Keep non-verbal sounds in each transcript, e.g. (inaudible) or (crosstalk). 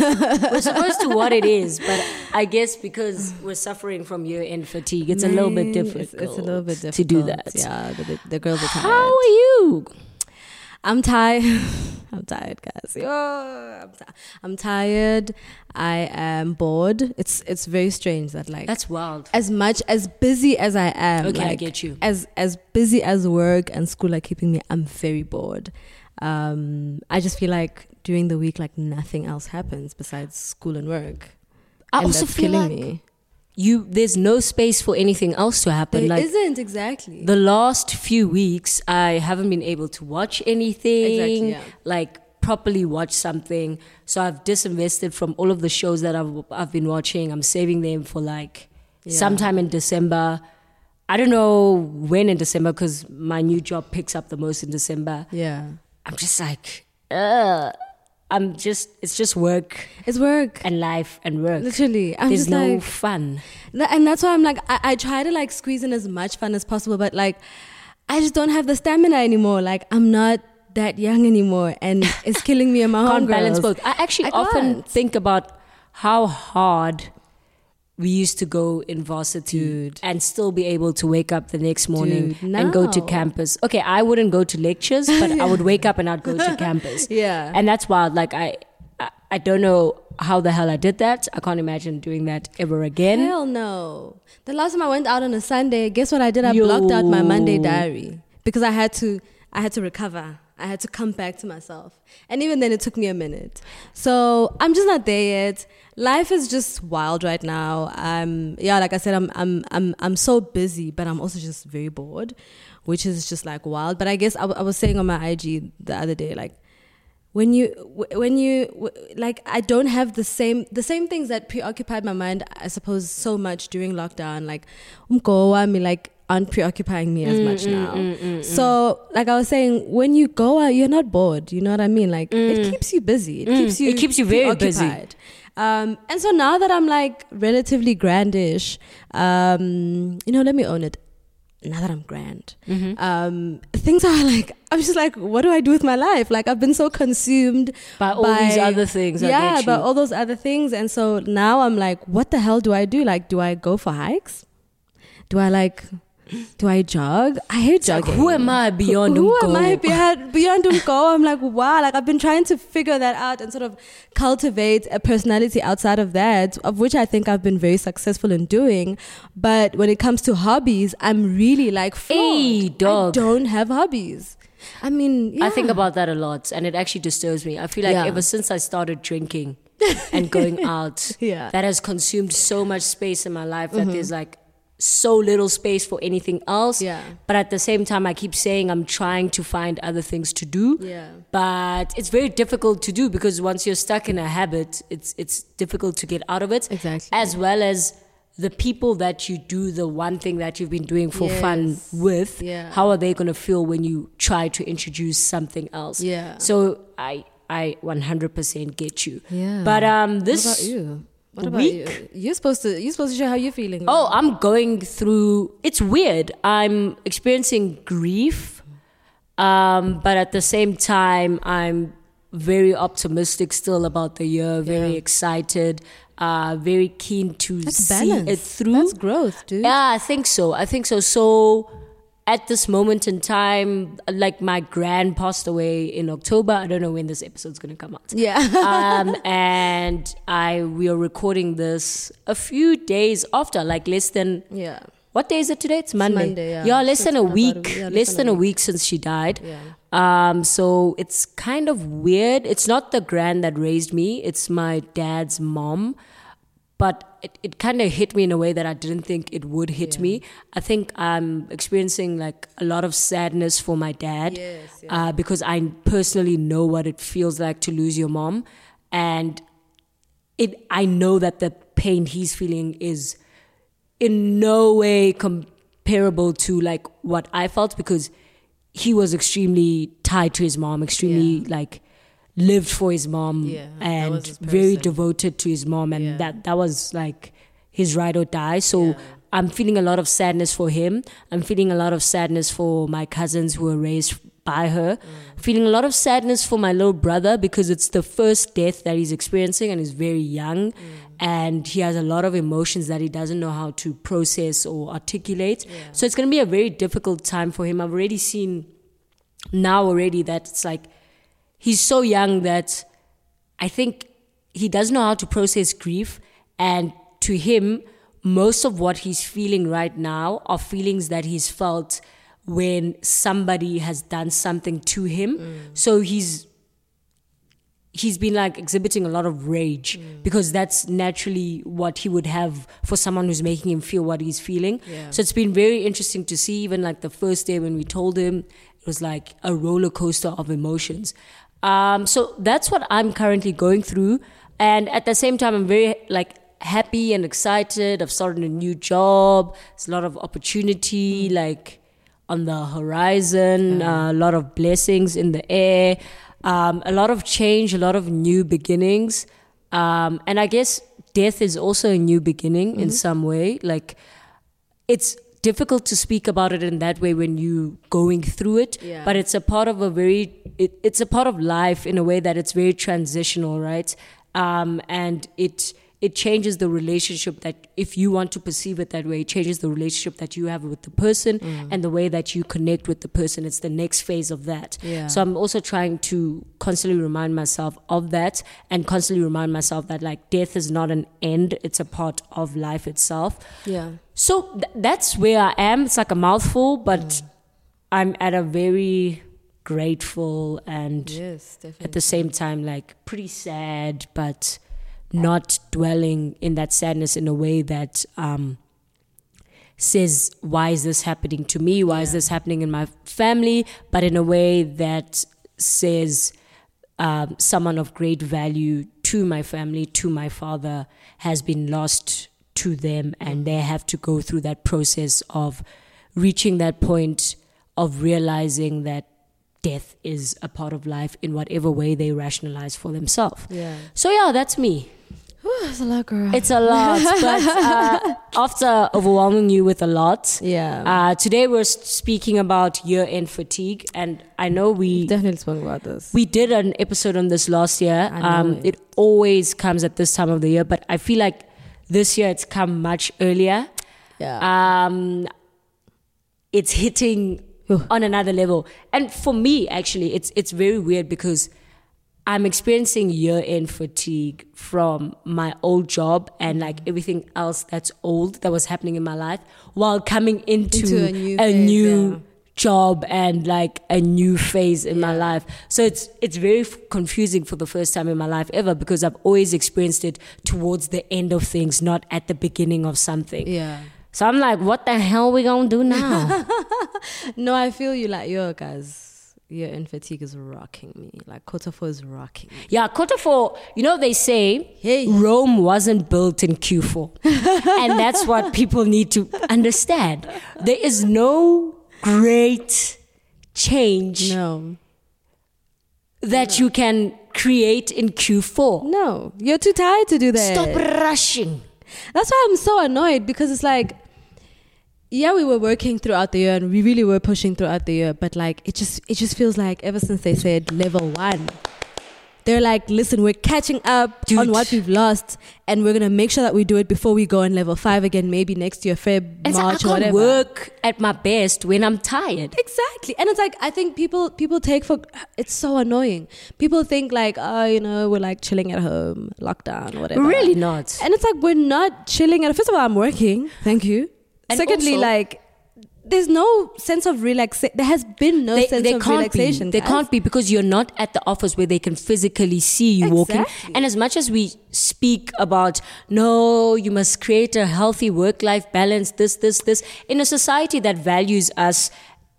we're supposed to what it is, but I guess because we're suffering from year end fatigue, it's a little bit difficult. It's, it's a little bit difficult to do that. Yeah, the, the, the girls are tired. How are you? I'm tired. (laughs) I'm tired, guys. Oh, I'm, ti- I'm tired. I am bored. It's it's very strange that like That's wild. as much as busy as I am. Okay, I get you. As as busy as work and school are keeping me, I'm very bored. Um, I just feel like during the week, like nothing else happens besides school and work. I and also that's feel killing like me. you there's no space for anything else to happen. There like not exactly. the last few weeks I haven't been able to watch anything Exactly, yeah. like properly watch something so I've disinvested from all of the shows that I've I've been watching I'm saving them for like Yeah. sometime in December I don't know when in December cuz my new job picks up the most in December yeah, I'm just like uh I'm just it's just work it's work. and life and work Literally, I'm there's just no like, fun and that's why I'm like, I, I try to like squeeze in as much fun as possible, but like, I just don't have the stamina anymore. Like, I'm not that young anymore, and it's killing me in my (laughs) can't balance both. I actually I often think about how hard we used to go in varsity Dude. and still be able to wake up the next morning Dude, and go to campus. Okay, I wouldn't go to lectures, (laughs) but I would wake up and I'd go to campus. (laughs) Yeah. And that's wild. Like I, I, I don't know how the hell I did that. I can't imagine doing that ever again. Hell no. The last time I went out on a Sunday, guess what I did? I Yo. blocked out my Monday diary because I had to I had to recover. I had to come back to myself. And even then it took me a minute. So I'm just not there yet. Life is just wild right now. Um yeah, like I said, I'm I'm I'm I'm so busy, but I'm also just very bored, which is just like wild. But I guess I, I was saying on my IG the other day, like when you when you like i don't have the same the same things that preoccupied my mind i suppose so much during lockdown like umgo wami like aren't preoccupying me as much now so like i was saying when you go out you're not bored you know what i mean like it keeps you busy it keeps you It keeps you very busy. um and so now that i'm like relatively grandish um you know let me own it now that I'm grand, Mm-hmm. um, things are like I'm just like, what do I do with my life? Like I've been so consumed By all these other things, Yeah, by all those other things, and so now I'm like, what the hell do I do? Like, do I go for hikes? Do I like? Do I jog? I hate Like, who am I beyond Who am Umko? I beyond, (laughs) beyond Umko? I'm like, wow. Like I've been trying to figure that out and sort of cultivate a personality outside of that, of which I think I've been very successful in doing. But when it comes to hobbies, I'm really like, Hey, dog. I don't have hobbies. I mean, yeah. I think about that a lot, and it actually disturbs me. I feel like Yeah. ever since I started drinking (laughs) and going out, Yeah. Mm-hmm. that has consumed so much space in my life that there's like so little space for anything else. Yeah. But at the same time, I keep saying I'm trying to find other things to do. Yeah. But it's very difficult to do because once you're stuck in a habit, it's it's difficult to get out of it. Exactly. As well as the people that you do the one thing that you've been doing for fun with, Yeah. how are they going to feel when you try to introduce something else? Yeah. So I I 100% get you. Yeah. But um this What about you? Week? you? You're supposed to. You're supposed to share how you're feeling. Oh, I'm going through. It's weird. I'm experiencing grief, um, but at the same time, I'm very optimistic still about the year. Very Yeah. excited. Uh, very keen to that's see balance. it through. That's growth, dude. Yeah, I think so. I think so. So at this moment in time, like my grand passed away in October. I don't know when this episode's gonna come out. Yeah. (laughs) um, (laughs) and I we are recording this a few days after, like less than yeah. what day is it today? It's Monday. Monday, yeah. yeah, less So than a a week. week. Yeah, less than a week since she died. Yeah. Um, so it's kind of weird. It's not the grand that raised me. It's my dad's mom. But it, it kind of hit me in a way that I didn't think it would hit me. I think I'm experiencing like a lot of sadness for my dad Yes, uh, because I personally know what it feels like to lose your mom, and it. I know that the pain he's feeling is in no way comparable to like what I felt because he was extremely tied to his mom, extremely like lived for his mom Yeah, and his very devoted to his mom and Yeah. that that was like his ride or die. So Yeah. I'm feeling a lot of sadness for him. I'm feeling a lot of sadness for my cousins who were raised by her. Feeling a lot of sadness for my little brother because it's the first death that he's experiencing and he's very young. And he has a lot of emotions that he doesn't know how to process or articulate. So it's going to be a very difficult time for him. I've already seen now already that it's like he's so young that I think he doesn't know how to process grief. And to him, most of what he's feeling right now are feelings that he's felt when somebody has done something to him. Mm. So he's he's been like exhibiting a lot of rage mm. because that's naturally what he would have for someone who's making him feel what he's feeling. Yeah. So it's been very interesting to see even like the first day when we told him it was like a roller coaster of emotions. Um, so that's what I'm currently going through. And at the same time, I'm very like happy and excited. I've started a new job. There's a lot of opportunity, like on the horizon, uh, a lot of blessings in the air, um, a lot of change, a lot of new beginnings. Um, and I guess death is also a new beginning in some way. Like it's difficult to speak about it in that way when you're going through it Yeah. but it's a part of a very it, it's a part of life in a way that it's very transitional right um, and it it changes the relationship that if you want to perceive it that way it changes the relationship that you have with the person Mm. and the way that you connect with the person it's the next phase of that Yeah. so i'm also trying to constantly remind myself of that and constantly remind myself that like death is not an end it's a part of life itself Yeah. so th- that's where I am. It's like a mouthful, but I'm at a very grateful and Yes, at the same time like pretty sad, but not dwelling in that sadness in a way that um, says, "Why is this happening to me? Why is this happening in my family?" But in a way that says, um, "Someone of great value to my family, to my father, has been lost to them, and they have to go through that process of reaching that point of realizing that." Death is a part of life in whatever way they rationalize for themselves. yeah. So yeah, that's me. That's a lot, girl. It's a lot, (laughs) but uh, after overwhelming you with a lot, yeah. uh, today we're speaking about year-end fatigue, and I know we definitely spoke about this. we did an episode on this last year. Um, it. it always comes at this time of the year, but I feel like this year it's come much earlier. yeah. Um, it's hitting on another level, and for me, actually, it's it's very weird because I'm experiencing year end fatigue from my old job and like mm-hmm. everything else that's old that was happening in my life while coming into, Into a new a phase, new yeah. job and like a new phase in my life. So it's it's very f- confusing for the first time in my life ever because I've always experienced it towards the end of things, not at the beginning of something. yeah. So I'm like, what the hell we gonna do now? (laughs) No, I feel you like yo guys. Your in fatigue is rocking me. Like Kotafo is rocking me. Yeah, quarter four, you know, they say Hey. Rome wasn't built in Q4. (laughs) and that's what people need to understand. There is no great change No. that you can create in Q4. No. You're too tired to do that. Stop rushing. That's why I'm so annoyed because it's like, yeah, we were working throughout the year and we really were pushing throughout the year, but like it just it just feels like ever since they said level one, they're like, listen, we're catching up Dude. on what we've lost, and we're gonna make sure that we do it before we go on level five again, maybe next year, Feb, And so I or can't whatever. work at my best when I'm tired. Exactly. And it's like I think people people take for it's so annoying. People think like, oh, you know, we're like chilling at home, lockdown, whatever. Really not. And it's like we're not chilling at first of all, I'm working. Thank you. And Secondly, also- like there's no sense of relaxation. There has been no they, sense they of can't relaxation. be. They can't be because you're not at the office where they can physically see you walking. And as much as we speak about no, you must create a healthy work-life balance. This, this, this. In a society that values us.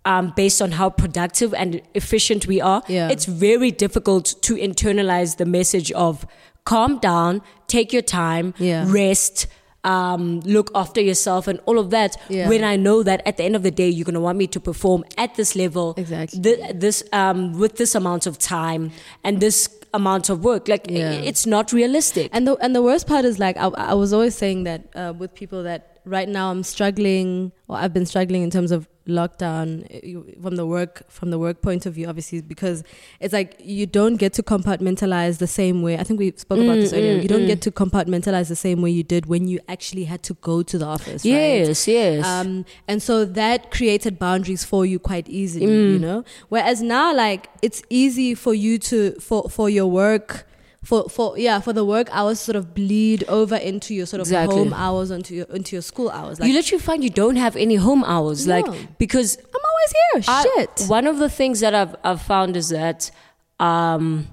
Um, based on how productive and efficient we are, Yeah. it's very difficult to internalize the message of calm down, take your time, Yeah. rest, um, look after yourself, and all of that. Yeah. When I know that at the end of the day, you're going to want me to perform at this level, Exactly. thi- this um, with this amount of time and this amount of work. Like Yeah. it's not realistic. And the and the worst part is like I, I was always saying that uh, with people that right now I'm struggling, or I've been struggling in terms of lockdown eh, from the work from the work point of view, obviously, because it's like you don't get to compartmentalize the same way. I think we spoke about this Mm, earlier. mm, You don't mm. get to compartmentalize the same way you did when you actually had to go to the office. right? Yes, yes. Um, and so that created boundaries for you quite easily, Mm. you know. Whereas now, like it's easy for you to for for your work. For, for yeah for the work hours sort of bleed over into your sort of Exactly. home hours into your into your school hours like you literally find you don't have any home hours, like because I'm always here I- shit. one of the things that I've I've found is that um,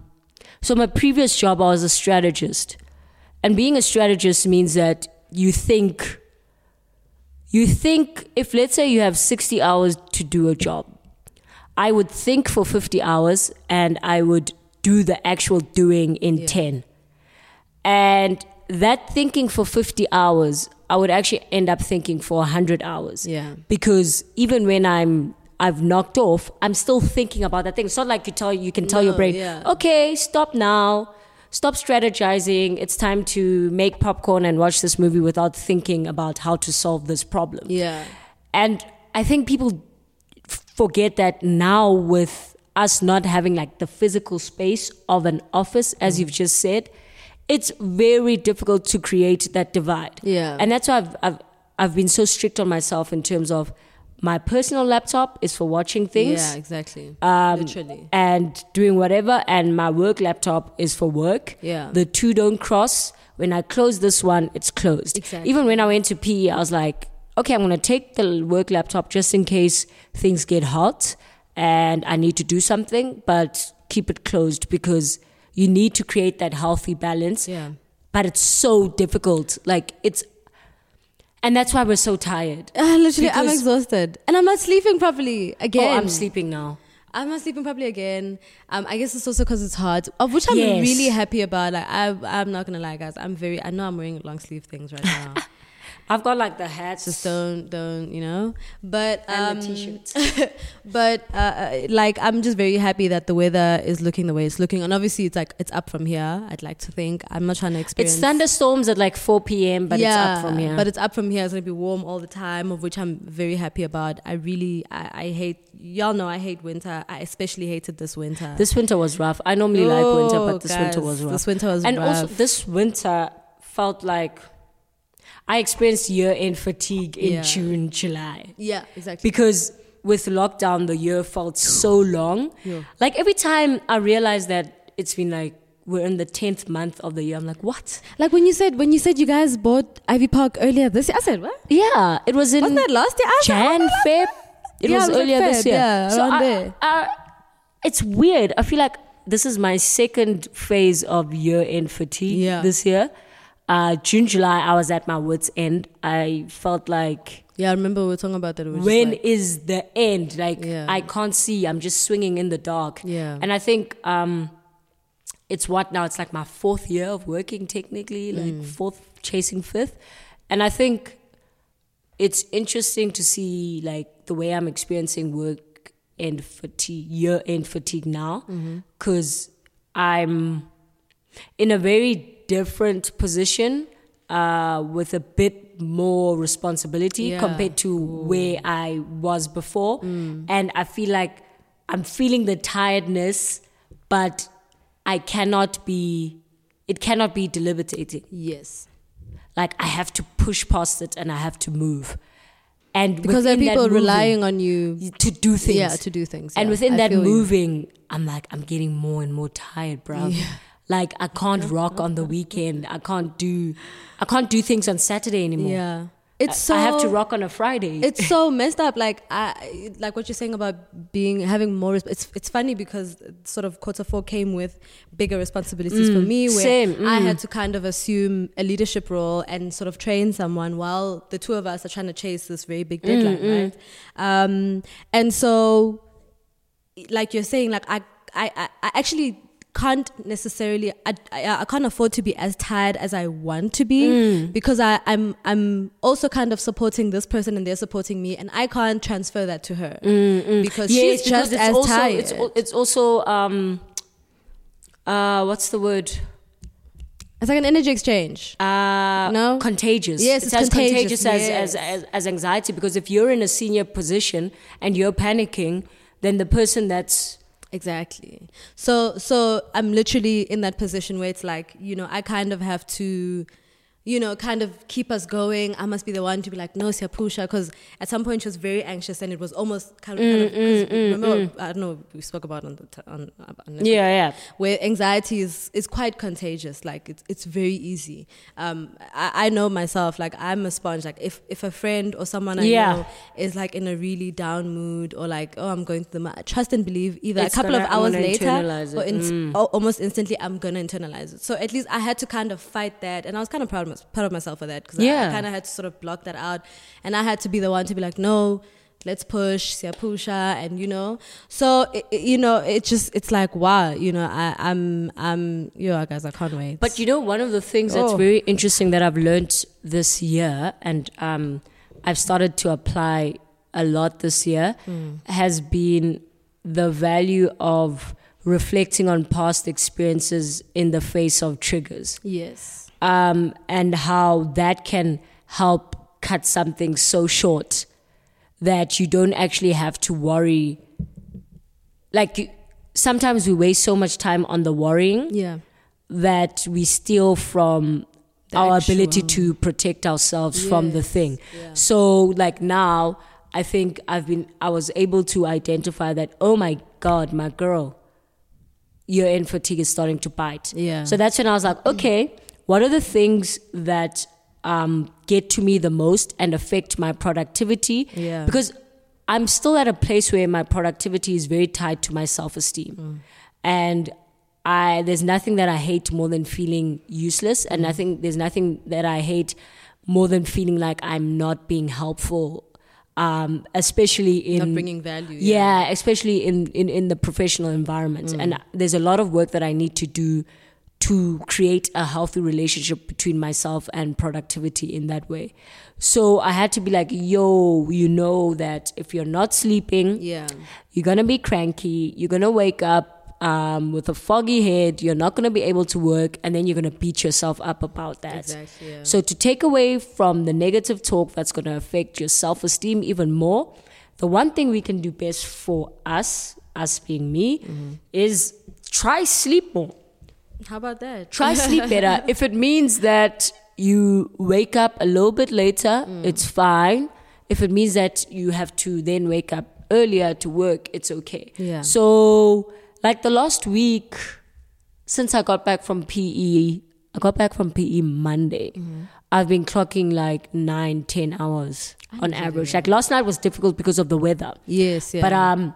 so my previous job I was a strategist, and being a strategist means that you think you think if let's say you have sixty hours to do a job, I would think for fifty hours and I would do the actual doing in Yeah. ten, and that thinking for fifty hours. I would actually end up thinking for 100 hours yeah because even when I'm I've knocked off, I'm still thinking about that thing. It's not like you tell you can tell your brain, yeah. okay, stop now, stop strategizing. It's time to make popcorn and watch this movie without thinking about how to solve this problem. yeah And I think people forget that now with us not having like the physical space of an office, as Mm. you've just said, it's very difficult to create that divide. Yeah. And that's why I've, I've, I've been so strict on myself in terms of my personal laptop is for watching things. yeah exactly Um, literally and doing whatever, and my work laptop is for work. Yeah. The two don't cross. When I close this one, it's closed. Exactly. Even when I went to PE, I was like, okay, I'm going to take the work laptop just in case things get hot and I need to do something, but keep it closed because you need to create that healthy balance. yeah But it's so difficult. Like, it's, and that's why we're so tired. Uh, (sighs) literally I'm exhausted and I'm not sleeping properly again Oh, I'm sleeping now. I'm not sleeping properly again. Um, I guess it's also because it's hard, of which I'm Yes. really happy about. Like, I, I'm not gonna lie, guys. I'm very. I know I'm wearing long sleeve things right now. (laughs) I've got like the hats. Just don't, don't, you know. But um, And the t-shirts. (laughs) but uh, uh, like, I'm just very happy that the weather is looking the way it's looking, and obviously, it's like it's up from here. I'd like to think. I'm not trying to experience. It's thunderstorms at like 4 p.m., but it's up from here. But it's up from here. It's gonna be warm all the time, of which I'm very happy about. I really, I, I hate. Y'all know I hate winter. I especially hated this winter. this winter was rough. I normally like winter, Oh, but this winter was rough. This winter was and rough. also, this winter felt like I experienced year end fatigue in Yeah. June, July. yeah, exactly. Because with lockdown, the year felt so long. Yeah. Like every time I realized that it's been like, we're in the 10th month of the year, I'm like, what? Like when you said when you said you guys bought Ivy Park earlier this year, I said what? Yeah, it was in Wasn't that last year? I like, oh Jan, oh, Feb. It Yeah, was it was earlier this year. yeah, so I- there. I- it's weird. I feel like this is my second phase of year end fatigue Yeah. this year. Uh, June, July, I was at my wits' end. I felt like, Yeah, I remember we were talking about that. It was when just is the end? Like, Yeah. I can't see. I'm just swinging in the dark. Yeah. And I think um, it's what now? It's like my fourth year of working, technically, like Mm. fourth, chasing fifth. And I think it's interesting to see like the way I'm experiencing work and fatigue, year end fatigue now, Mm-hmm. because I'm in a very different position uh, with a bit more responsibility Yeah. compared to where I was before, and I feel like I'm feeling the tiredness, but I cannot be. It cannot be debilitating yes, like I have to push past it and I have to move. And because there are people moving, relying on you. to do things. Yeah, to do things. and yeah. within I that feel you. moving, I'm like, I'm getting more and more tired, bro. Like I can't rock on the weekend. I can't do I can't do things on Saturday anymore. Yeah, it's so. I have to rock on a Friday. it's so messed up. Like I, like what you're saying about being having more. It's it's funny because sort of quarter four came with bigger responsibilities for me, where same, I mm. had to kind of assume a leadership role and sort of train someone while the two of us are trying to chase this very big deadline, right? Um, and so, like you're saying, like I, I, I I actually can't necessarily I, I, I can't afford to be as tired as I want to be because I, I'm I'm also kind of supporting this person and they're supporting me and I can't transfer that to her because Yes, she's because just it's as also, tired. It's, it's also um uh what's the word? It's like an energy exchange. uh, No? contagious. Yes, it's, it's as contagious, contagious, as, as, as as anxiety because if you're in a senior position and you're panicking, then the person that's Exactly. So so I'm literally in that position where it's like, you know, I kind of have to you know, kind of keep us going. I must be the one to be like, no, Siapusha, because at some point she was very anxious and it was almost kind of, kind of 'cause remember, I don't know, we spoke about on the t- on, on Netflix, yeah yeah where anxiety is, is quite contagious. Like it's, it's very easy. Um, I, I know myself, like I'm a sponge. Like if, if a friend or someone I Yeah. know is like in a really down mood or like, oh, I'm going through the, ma- trust and believe either It's a couple of hours later or in, al- almost instantly, I'm going to internalize it. So at least I had to kind of fight that. And I was kind of proud of, my, proud of myself for that because I, Yeah. kind of had to sort of block that out. And I had to be the one to be like, no, let's push, Siapusha, and you know. So, it, you know, it just, it's like, wow, you know, I, I'm, I'm, yeah, guys, I can't wait. But you know, one of the things that's Oh. very interesting that I've learned this year, and um, I've started to apply a lot this year, has been the value of reflecting on past experiences in the face of triggers, yes. Um, and how that can help cut something so short that you don't actually have to worry. Like, sometimes we waste so much time on the worrying Yeah. that we steal from The our ability to protect ourselves from the thing. yeah. So like now I think I've been I was able to identify that oh my god my girl your end fatigue is starting to bite. Yeah. So that's when I was like okay what are the things that um, get to me the most and affect my productivity Yeah. because I'm still at a place where my productivity is very tied to my self-esteem. Mm. And I there's nothing that I hate more than feeling useless and nothing there's nothing that I hate more than feeling like I'm not being helpful um, especially in Not bringing value. yeah, especially in, in, in the professional environment. And there's a lot of work that I need to do to create a healthy relationship between myself and productivity in that way. So I had to be like, yo, you know that if you're not sleeping, Yeah. you're gonna be cranky, you're gonna wake up um, with a foggy head, you're not gonna be able to work, and then you're gonna beat yourself up about that. Exactly. Yeah. So to take away from the negative talk that's going to affect your self-esteem even more, the one thing we can do best for us, us being me, is try sleep more. How about that? Try (laughs) sleep better. If it means that you wake up a little bit later, it's fine. If it means that you have to then wake up earlier to work, it's okay. Yeah. So, like the last week, since I got back from PE, I got back from PE Monday. I've been clocking like nine, ten hours on average. Like last night was difficult because of the weather. Yes. Yeah. But um,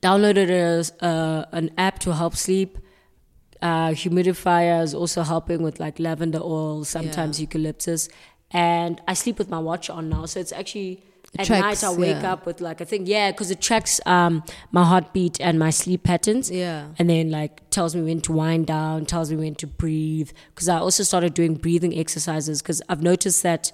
downloaded a, uh, an app to help sleep. Uh, humidifiers also helping with like lavender oil, sometimes eucalyptus, and I sleep with my watch on now, so it's actually at tracks, night I wake yeah. up with like a thing, yeah, because it tracks um my heartbeat and my sleep patterns. Yeah. and then like tells me when to wind down, tells me when to breathe. Because I also started doing breathing exercises because I've noticed that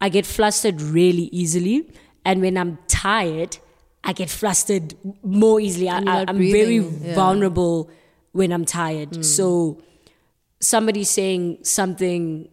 I get flustered really easily, and when I'm tired, I get flustered more easily. I, And you're I, not I'm very yeah. vulnerable when I'm tired. So somebody saying something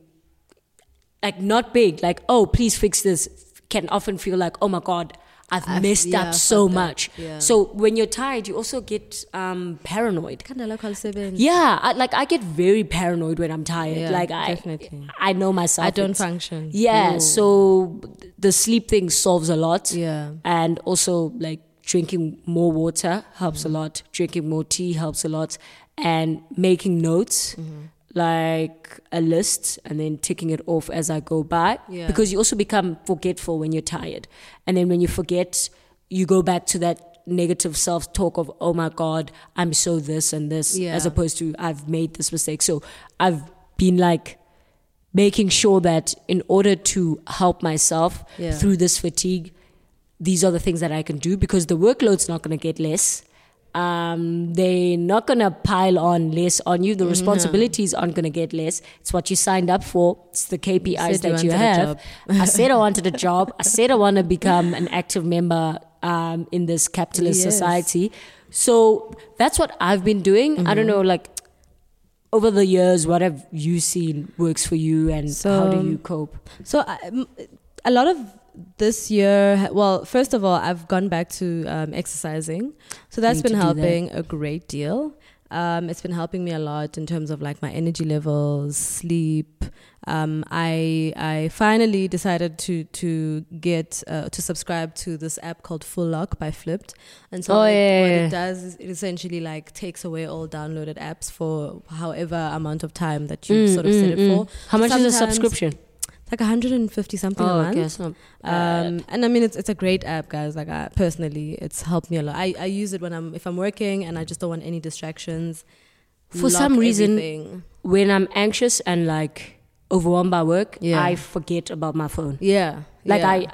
like not big, like "Oh, please fix this," can often feel like, "Oh my god." I've I've- messed yeah, up so much. yeah. So when you're tired, you also get um, paranoid. Kandala call seven. Yeah, I, like I get very paranoid when I'm tired. Yeah, like I, definitely. I know myself. I don't function. Yeah, Ooh. so the sleep thing solves a lot. Yeah. and also like drinking more water helps a lot. Drinking more tea helps a lot, and making notes. Mm-hmm. Like a list and then ticking it off as I go by. Yeah. Because you also become forgetful when you're tired. And then when you forget, you go back to that negative self talk of, oh my God, I'm so this and this, Yeah. as opposed to I've made this mistake. So I've been like making sure that in order to help myself Yeah. through this fatigue, these are the things that I can do because the workload's not going to get less. Um, they're not going to pile on less on you. The responsibilities aren't going to get less. It's what you signed up for. It's the KPIs you that you a have. I said I wanted a job. I said I want to become an active member um, in this capitalist Yes. society. So that's what I've been doing. I Mm-hmm. don't know, like over the years, what have you seen works for you, and how do you cope? So I- a lot of this year, well, first of all, I've gone back to um, exercising, so that's been do that. helping a great deal. Um, it's been helping me a lot in terms of like my energy levels, sleep. Um, I I finally decided to to get uh, to subscribe to this app called Full Lock by Flipd, and so Oh, what, it, yeah, what it does is it essentially like takes away all downloaded apps for however amount of time that you Mm, sort of set mm, it mm. for. How much is a subscription? It's like 150 something a Oh, month. okay, it's not. Um, and I mean, it's it's a great app, guys. Like, I, personally, it's helped me a lot. I, I use it when I'm if I'm working and I just don't want any distractions. For Lock some reason, everything. when I'm anxious and like overwhelmed by work, Yeah. I forget about my phone. yeah, Like yeah. I,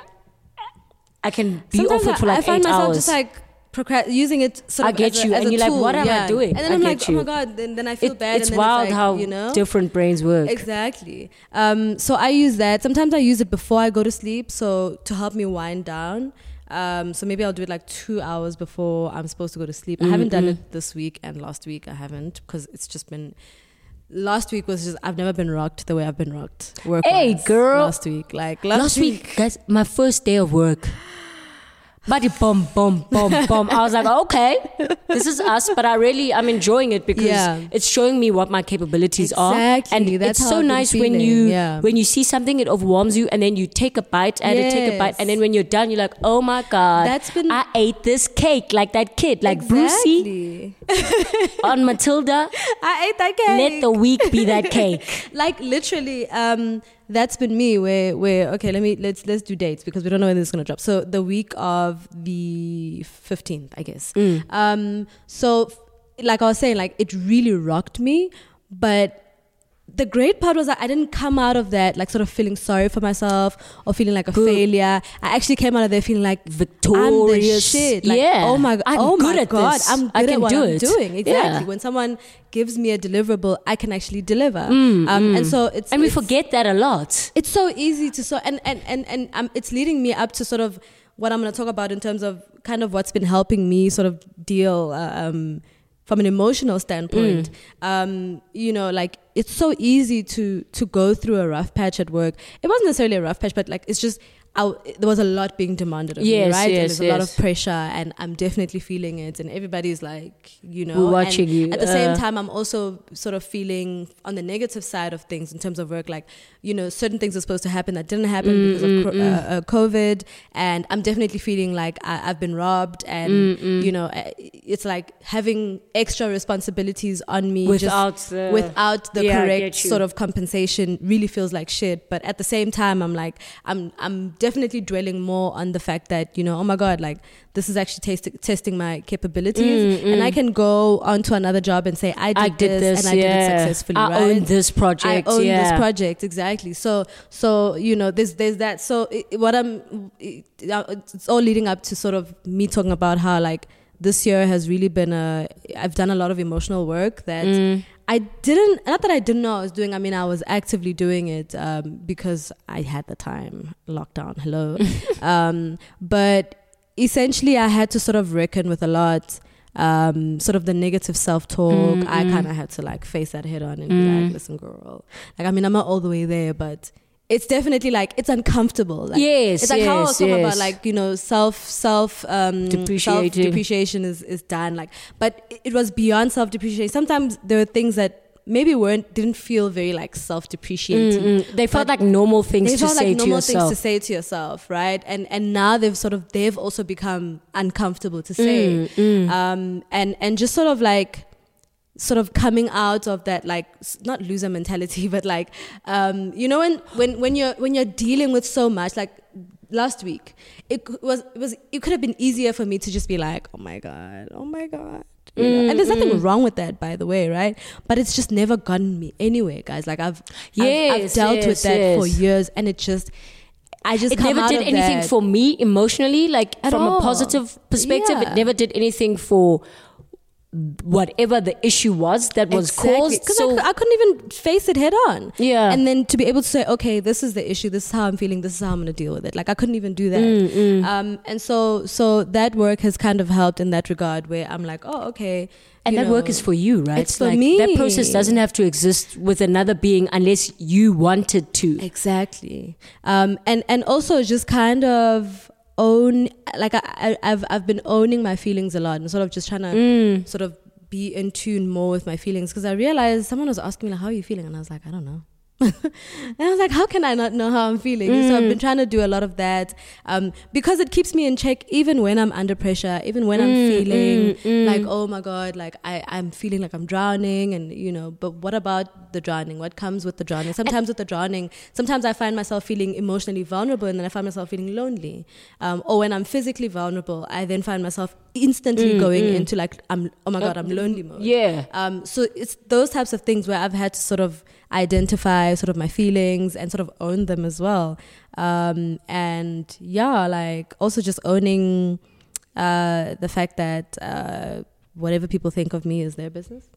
I can be Sometimes off it for like I find eight myself hours. just like procra- using it. Sort I of get as a, you, as and a you're like, tool, what am I yeah. doing? And then I I'm get like, oh my god. Then then I feel It- bad. it's and then wild it's like, how you know different brains work. Exactly. Um, so I use that. Sometimes I use it before I go to sleep, so to help me wind down. Um, so maybe I'll do it like two hours before I'm supposed to go to sleep. I haven't done it this week and last week I haven't because it's just been. Last week was just I've never been rocked the way I've been rocked. Work Hey, girl. Last week, like last, Last week, guys, my first day of work. Body boom boom boom boom I was like, okay, this is us, but I really I'm enjoying it because Yeah. it's showing me what my capabilities are, Exactly, and that's it's so nice when you yeah. when you see something it overwhelms you, and then you take a bite and you take a bite, and then when you're done, you're like, oh my god, That's been- I ate this cake like that kid, like Brucey on Matilda. (laughs) I ate that cake. Let the week be that cake. (laughs) like literally um that's been me where where okay let me let's let's do dates because we don't know when this is going to drop so the week of the 15th i guess Mm. um so like i was saying like it really rocked me but the great part was that I didn't come out of that like sort of feeling sorry for myself or feeling like a Good. failure. I actually came out of there feeling like Victorious. I'm the shit. Like, Yeah. Oh my, god. I'm oh good my at god. this. I'm good I at can what do I'm it. doing. Exactly. Yeah. When someone gives me a deliverable, I can actually deliver. um, And so it's Mm, And we it's- forget that a lot. it's so easy to so and and and and um, it's leading me up to sort of what I'm going to talk about in terms of kind of what's been helping me sort of deal uh, um, from an emotional standpoint. Um, you know, like it's so easy to to go through a rough patch at work. It wasn't necessarily a rough patch, but like it's just. I, there was a lot being demanded of me, Yes, right? and yes, a lot of pressure, and I'm definitely feeling it. And everybody's like, you know, We're watching you, At the same uh, time, I'm also sort of feeling on the negative side of things in terms of work, like you know, certain things are supposed to happen that didn't happen Mm, because of cro- uh, uh, COVID, and I'm definitely feeling like I, I've been robbed, and Mm, you know, uh, it's like having extra responsibilities on me just Without the, without the Yeah, correct sort of compensation really feels like shit but at the same time i'm like i'm i'm definitely dwelling more on the fact that you know oh my god like this is actually test- testing my capabilities mm, and i mm. can go on to another job and say i did, I did this, and i did it successfully I right own this project. I own yeah. this project exactly. So so you know there's there's that. So it, what I'm it, uh, it's all leading up to sort of me talking about how like this year has really been a I've done a lot of emotional work that Mm. I didn't not that I didn't know I was doing. I mean I was actively doing it um, because I had the time. Lockdown, hello. (laughs) um, but essentially I had to sort of reckon with a lot. Um, sort of the negative self talk. Mm, I mm. kind of had to like face that head on and be Mm. like, listen, girl. Like, I mean, I'm not all the way there, but it's definitely like it's uncomfortable. Like, yes, it's like how I was yes, talking yes. about like you know self self um self depreciation is is done like but it- it was beyond self depreciation sometimes there were things that maybe weren't didn't feel very like self depreciating Mm, mm. They felt like normal things they to felt say like to normal yourself. things to say to yourself right and and now they've sort of they've also become uncomfortable to say Mm, mm. um and and just sort of like sort of coming out of that like not loser mentality (laughs) but like um you know when when when you're when you're dealing with so much like last week it was it was it could have been easier for me to just be like oh my god oh my god you know? and there's nothing wrong with that by the way right but it's just never gotten me anywhere guys like i've I've, I've Yes, dealt with yes, that for years and it just i just it never did anything that. for me emotionally, like from all. a positive perspective. Yeah. It never did anything for whatever the issue was that was Exactly. caused. 'Cause I, So cou- I couldn't even face it head on. Yeah. And then to be able to say, okay, this is the issue. This is how I'm feeling. This is how I'm going to deal with it. Like I couldn't even do that. Mm, Um, and so, so that work has kind of helped in that regard where I'm like, oh, okay. and that work is for you, right? it's for me. That process doesn't have to exist with another being unless you wanted to. Exactly. Um, and and also just kind of own like I, I I've I've been owning my feelings a lot and sort of just trying to Mm. sort of be in tune more with my feelings because I realized someone was asking me like how are you feeling and I was like I don't know. (laughs) and I was like, how can I not know how I'm feeling? So I've been trying to do a lot of that um, because it keeps me in check even when I'm under pressure, even when I'm feeling like, oh my God, like I, I'm feeling like I'm drowning. And, you know, but what about the drowning? What comes with the drowning? Sometimes with the drowning, sometimes I find myself feeling emotionally vulnerable and then I find myself feeling lonely. Um, or when I'm physically vulnerable, I then find myself instantly going into like, I'm, oh my God, I'm lonely mode. Yeah. Um, so it's those types of things where I've had to sort of identify sort of my feelings and sort of own them as well. Um, and yeah, like also just owning uh, the fact that uh, whatever people think of me is their business.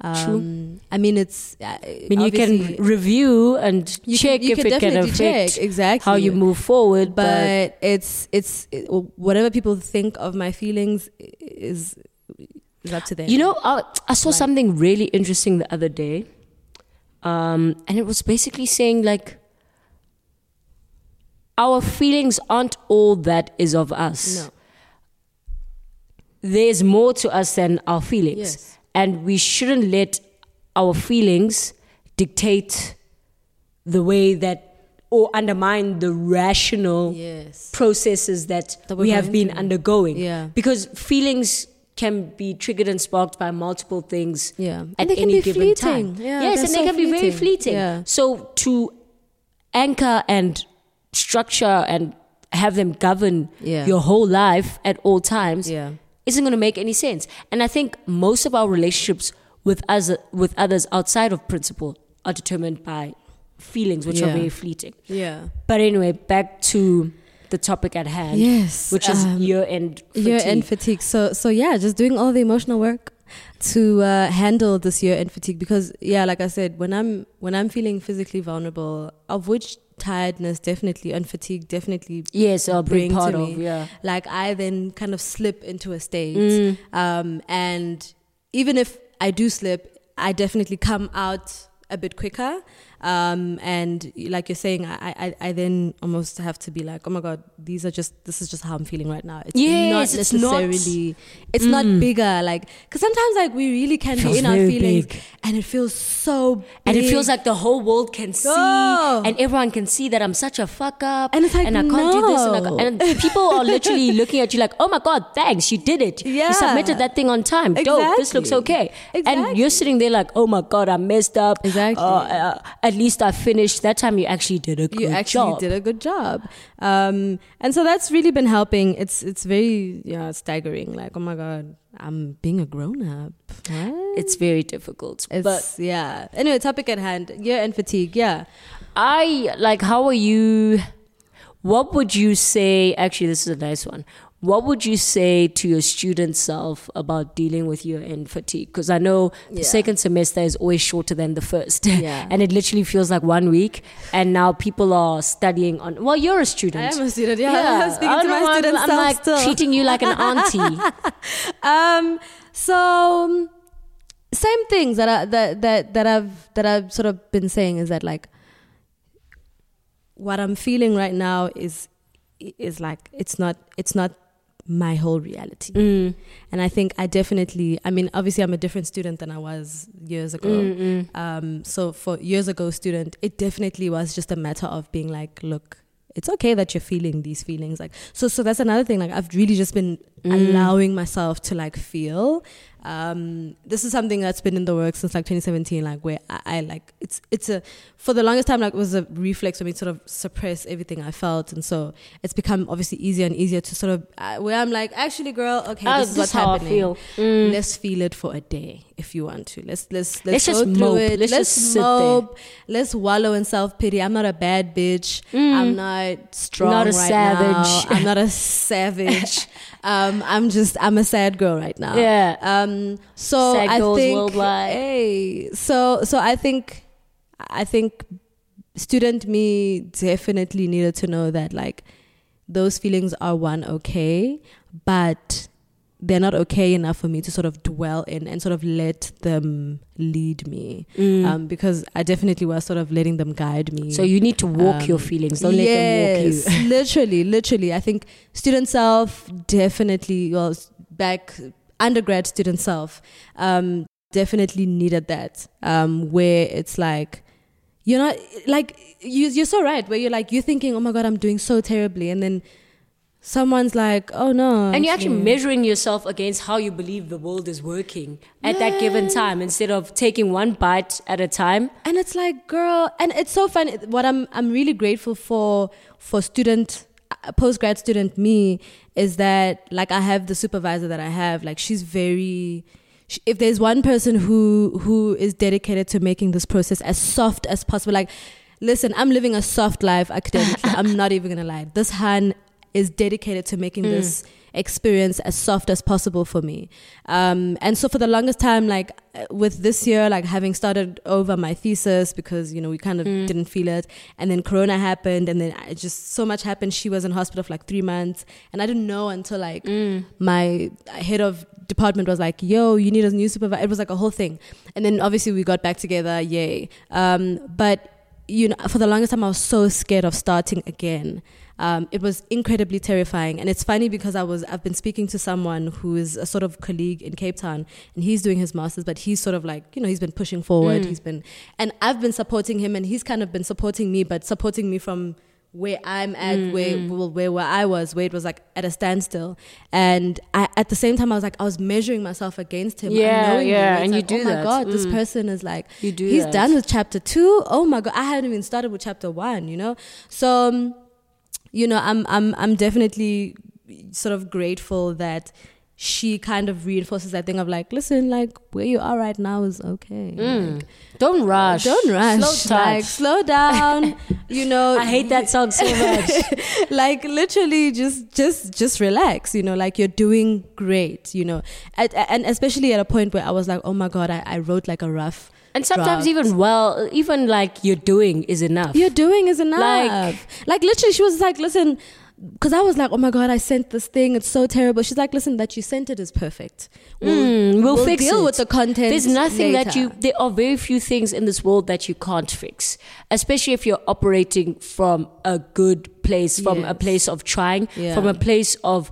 Um, I mean, it's. Uh, I mean, you can review and check can, you if can it can affect check exactly how you move forward. But, but it's it's it, whatever people think of my feelings is is up to them. you know, I, I saw Like- something really interesting the other day. Um, and it was basically saying, like, our feelings aren't all that is of us. no. There's more to us than our feelings. Yes. And we shouldn't let our feelings dictate the way that or undermine the rational Yes. processes that, That we're have been through. undergoing. Yeah. Because feelings can be triggered and sparked by multiple things Yeah. at And they can be given fleeting. time. Yeah, yes, and they so can be very fleeting. fleeting. Yeah. So to anchor and structure and have them govern Yeah. your whole life at all times Yeah. Isn't going to make any sense. And I think most of our relationships with us with others outside of principle are determined by feelings which are very fleeting. Yeah. But anyway, back to the topic at hand, Yes. which is um, year end year end fatigue. So so yeah, just doing all the emotional work to uh, handle this year end fatigue because yeah, like I said, when I'm when I'm feeling physically vulnerable, of which tiredness definitely and fatigue definitely Yes, a big bring to part me. of yeah. like I then kind of slip into a state. Mm. Um, and even if I do slip, I definitely come out a bit quicker. Um, and like you're saying, I, I, I then almost have to be like, oh my God, these are just, this is just how I'm feeling right now. It's Yes, not it's not- necessarily, it's not bigger. Like, cause sometimes like we really can Feels be in our feelings big. and it feels so big. And it feels like the whole world can see, Oh. and everyone can see that I'm such a fuck up, And it's like, I can't do this, and, I no. and people are (laughs) literally looking at you like, "Oh my god, thanks, you did it. Yeah. You submitted that thing on time. exactly. Dope. This looks okay, Exactly. okay." And you're sitting there like, "Oh my god, I messed up. Exactly. Uh, uh, at least I finished. That time you actually did a good you actually job. did a good job um, and so that's really been helping it's it's very yeah staggering like oh my god i'm being a grown-up What? It's very difficult, it's but yeah anyway topic at hand year end fatigue yeah I like how are you what would you say actually this is a nice one. What would you say to your student self about dealing with year end fatigue? Because I know the second semester is always shorter than the first. (laughs) Yeah. and it literally feels like one week. And now people are studying on well, you're a student. i am a student yeah, (laughs) i'm speaking to my know, I'm- student I'm, like still. treating you like an (laughs) auntie. um so same things that I, that that that I've that I've sort of been saying is that like what I'm feeling right now is is like it's not it's not my whole reality. Mm. And I think I definitely, I mean, obviously, I'm a different student than I was years ago. Mm, Um, so for years ago, student, it definitely was just a matter of being like, look, it's okay that you're feeling these feelings. Like, so, so that's another thing. Like, I've really just been Mm. allowing myself to like feel. Um, this is something that's been in the works since like 2017. Like, where I, I like it's it's a for the longest time like it was a reflex for me to sort of suppress everything I felt, and so it's become obviously easier and easier to sort of uh, where I'm like, actually, girl, okay, Oh, this is what's how I happening. feel. Mm. Let's feel it for a day if you want to. Let's let's let's, Let's go just through mope. it. Let's Let's, just mope. Let's wallow in self pity. I'm not a bad bitch. I'm not strong. Not a right savage. now. I'm not a (laughs) savage. um, I'm just I'm a sad girl right now. Yeah. Um, Um, so Sad I think, worldwide. hey, so so I think, I think, student me definitely needed to know that like those feelings are one okay, but they're not okay enough for me to sort of dwell in and sort of let them lead me. Mm. Um, because I definitely was sort of letting them guide me. so you need to walk Um, your feelings. Don't let them walk you. (laughs) literally, literally. I think student self definitely, well, back undergrad student self, um, definitely needed that. Um, where it's like, you're not like you. You're so right. Where you're like, you're thinking, oh my god, I'm doing so terribly, and then someone's like, oh no, And you're actually measuring yourself against how you believe the world is working at that given time instead of taking one bite at a time. and it's like girl and it's so funny. what i'm i'm really grateful for for student uh, post grad student me is that like i have the supervisor that i have. Like she's very if there's one person who who is dedicated to making this process as soft as possible like listen i'm living a soft life academically. (laughs) I'm not even gonna lie. This han is dedicated to making this experience as soft as possible for me. Um, and so for the longest time, like uh, with this year, like having started over my thesis because, you know, we kind of didn't feel it. And then Corona happened and then I just so much happened. She was in hospital for like three months and I didn't know until like my head of department was like, yo, you need a new supervisor. It was like a whole thing. And then obviously we got back together. Yay. Um, but you know, for the longest time, I was so scared of starting again. Um, it was incredibly terrifying, and it's funny because I was I've been speaking to someone who is a sort of colleague in Cape Town, and he's doing his masters, but he's sort of like you know he's been pushing forward. He's been, and I've been supporting him, and he's kind of been supporting me, but supporting me from where I'm at, where, well, where where I was, where it was like at a standstill, and I, at the same time I was like I was measuring myself against him. Yeah, yeah, and you like, do oh my that. god, this Mm. person is like You do he's that. done with chapter two. Oh my god, I hadn't even started with chapter one. You know, so um, you know, I'm I'm I'm definitely sort of grateful that she kind of reinforces that thing of like, listen, like where you are right now is okay. Mm. Like, Don't uh, rush. don't rush. Slow touch. Like slow down. (laughs) you know, I hate that song so much. (laughs) like literally just just just relax you know like you're doing great you know at, and especially at a point where i was like oh my god i, I wrote like a rough And sometimes draft. even well, even like you're doing is enough. you're doing is enough Like- like, literally she was like listen because i was like oh my god i sent this thing it's so terrible she's like listen that you sent it is perfect Mm, we'll fix deal it. with the content There's nothing that you. There are very few things in this world that you can't fix, especially if you're operating from a good place, from a place of trying, Yeah. from a place of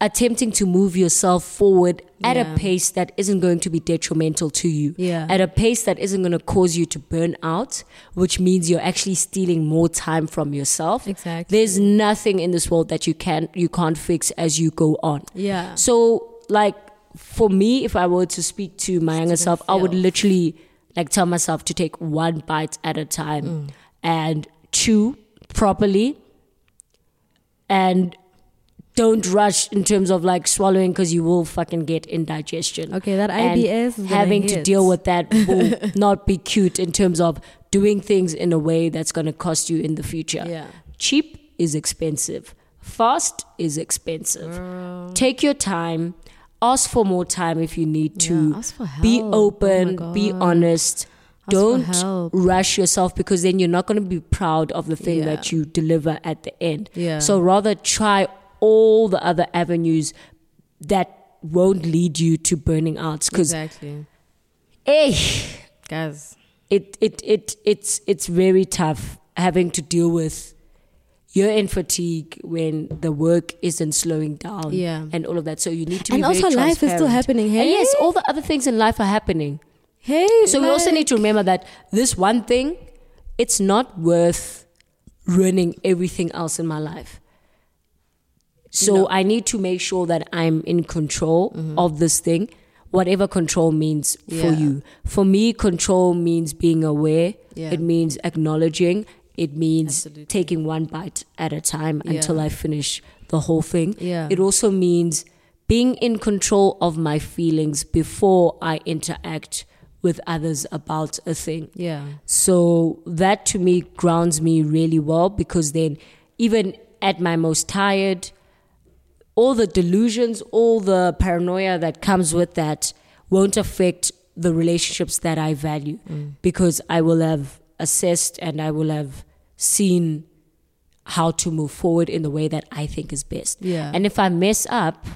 attempting to move yourself forward at Yeah. a pace that isn't going to be detrimental to you. Yeah. At a pace that isn't going to cause you to burn out, which means you're actually stealing more time from yourself. Exactly. There's nothing in this world that you can you can't fix as you go on. yeah So, like, for me, if I were to speak to my younger self, I would literally like tell myself to take one bite at a time Mm. and chew properly and don't rush in terms of like swallowing because you will fucking get indigestion. okay that And ibs gonna having to deal with that (laughs) will not be cute in terms of doing things in a way that's going to cost you in the future. yeah Cheap is expensive. Fast is expensive. Take your time. Ask for more time if you need to. Yeah, ask for Be help. Oh open. my be honest. Ask Don't rush yourself because then you're not going to be proud of the thing Yeah. that you deliver at the end. Yeah. So rather try all the other avenues that won't lead you to burning out. Because exactly. hey, guys. it it it it's it's very tough having to deal with you're in fatigue when the work isn't slowing down Yeah. and all of that. So you need to and also life is still happening hey? and yes all the other things in life are happening. Hey so we also need to remember that this one thing it's not worth ruining everything else in my life so No. i need to make sure that i'm in control mm-hmm. of this thing whatever control means for you for me control means being aware Yeah. it means acknowledging it means Absolutely. taking one bite at a time Yeah. until i finish the whole thing Yeah. it also means being in control of my feelings before I interact with others about a thing. yeah So that to me grounds me really well because then even at my most tired, all the delusions, all the paranoia that comes with that won't affect the relationships that I value mm. because I will have assessed and I will have seen how to move forward in the way that I think is best. Yeah. And if I mess up,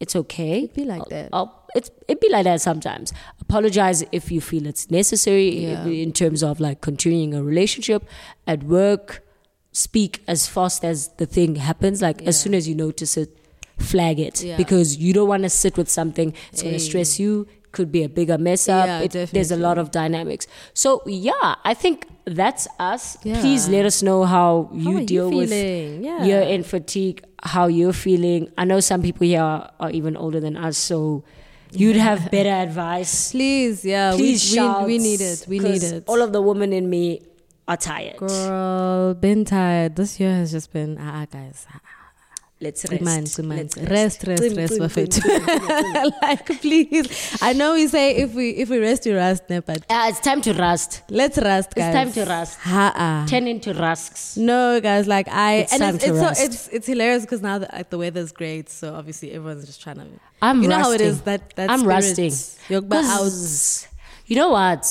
it's okay. It'd be like I'll- that. I'll, it's, it'd be like that sometimes. Apologize if you feel it's necessary Yeah. in, in terms of like continuing a relationship at work. Speak as fast as the thing happens. Like as soon as you notice it, flag it Yeah. because you don't want to sit with something. It's going to stress you. Could be a bigger mess up. Yeah, It- there's a lot of dynamics. So yeah, I think that's us. Yeah. Please let us know how you How you deal with feeling? Yeah. year end fatigue, how you're feeling. I know some people here are, are even older than us, so you'd have better advice. (laughs) Please, yeah, Please we, shout. we, we need it. We need it. All of the women in me are tired. Girl, been tired. This year has just been ah, ah, guys. ah, Let's rest. man, good man. Let's Rest, rest, rest, dim, Buffett. dim, dim, dim, dim. like, please. I know we say if we if we rest, you rest, ne, but Ah, it's time to rust. let's rest, guys. It's time to rust. Ha-ah. Turn into rusks. No, guys, like I It's and time it's to it's, so, rest. it's it's hilarious because now the, like, the weather's great, so obviously everyone's just trying to. I'm you know rusting. how it is that that I'm spirit, rusting. You know what?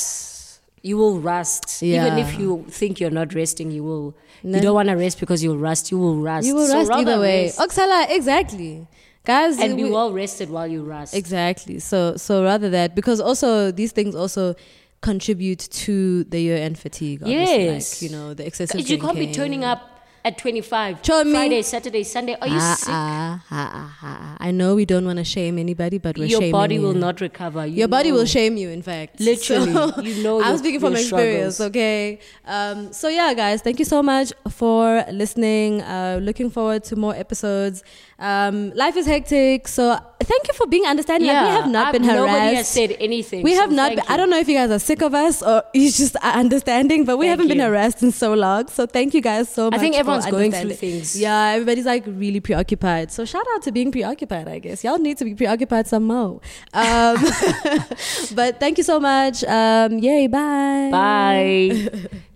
You will rust. Even if you think you're not resting, you will. No. You don't want to rest because you'll rust. You will rust. You will So rather either way. rest Oksala, exactly, guys. and be we- well rested while you rust. Exactly. So so rather that because also these things also contribute to the year end fatigue. Yes. Like, you know the excessive. You can't be turning up at 25. Show me. Friday, Saturday, Sunday. Are you Ah, sick? ah, ah. I know we don't want to shame anybody, but we're Your body you. will not recover. You Your body will shame you. In fact, Literally, So, you know (laughs) I'm speaking from experience. struggles. Okay. Um, so yeah, guys, thank you so much for listening. Uh, looking forward to more episodes. Um, life is hectic, so thank you for being understanding. Like, we have not I've- been harassed. Nobody has said anything. We so have not. Been, I don't know if you guys are sick of us or (laughs) you just are understanding, but we Thank haven't been you. harassed in so long. So thank you guys so I much. I think for everyone's going through things. Yeah, everybody's like really preoccupied. So shout out to being preoccupied. I guess y'all need to be preoccupied some more. Um, (laughs) but thank you so much. Um, yay! Bye. Bye. (laughs)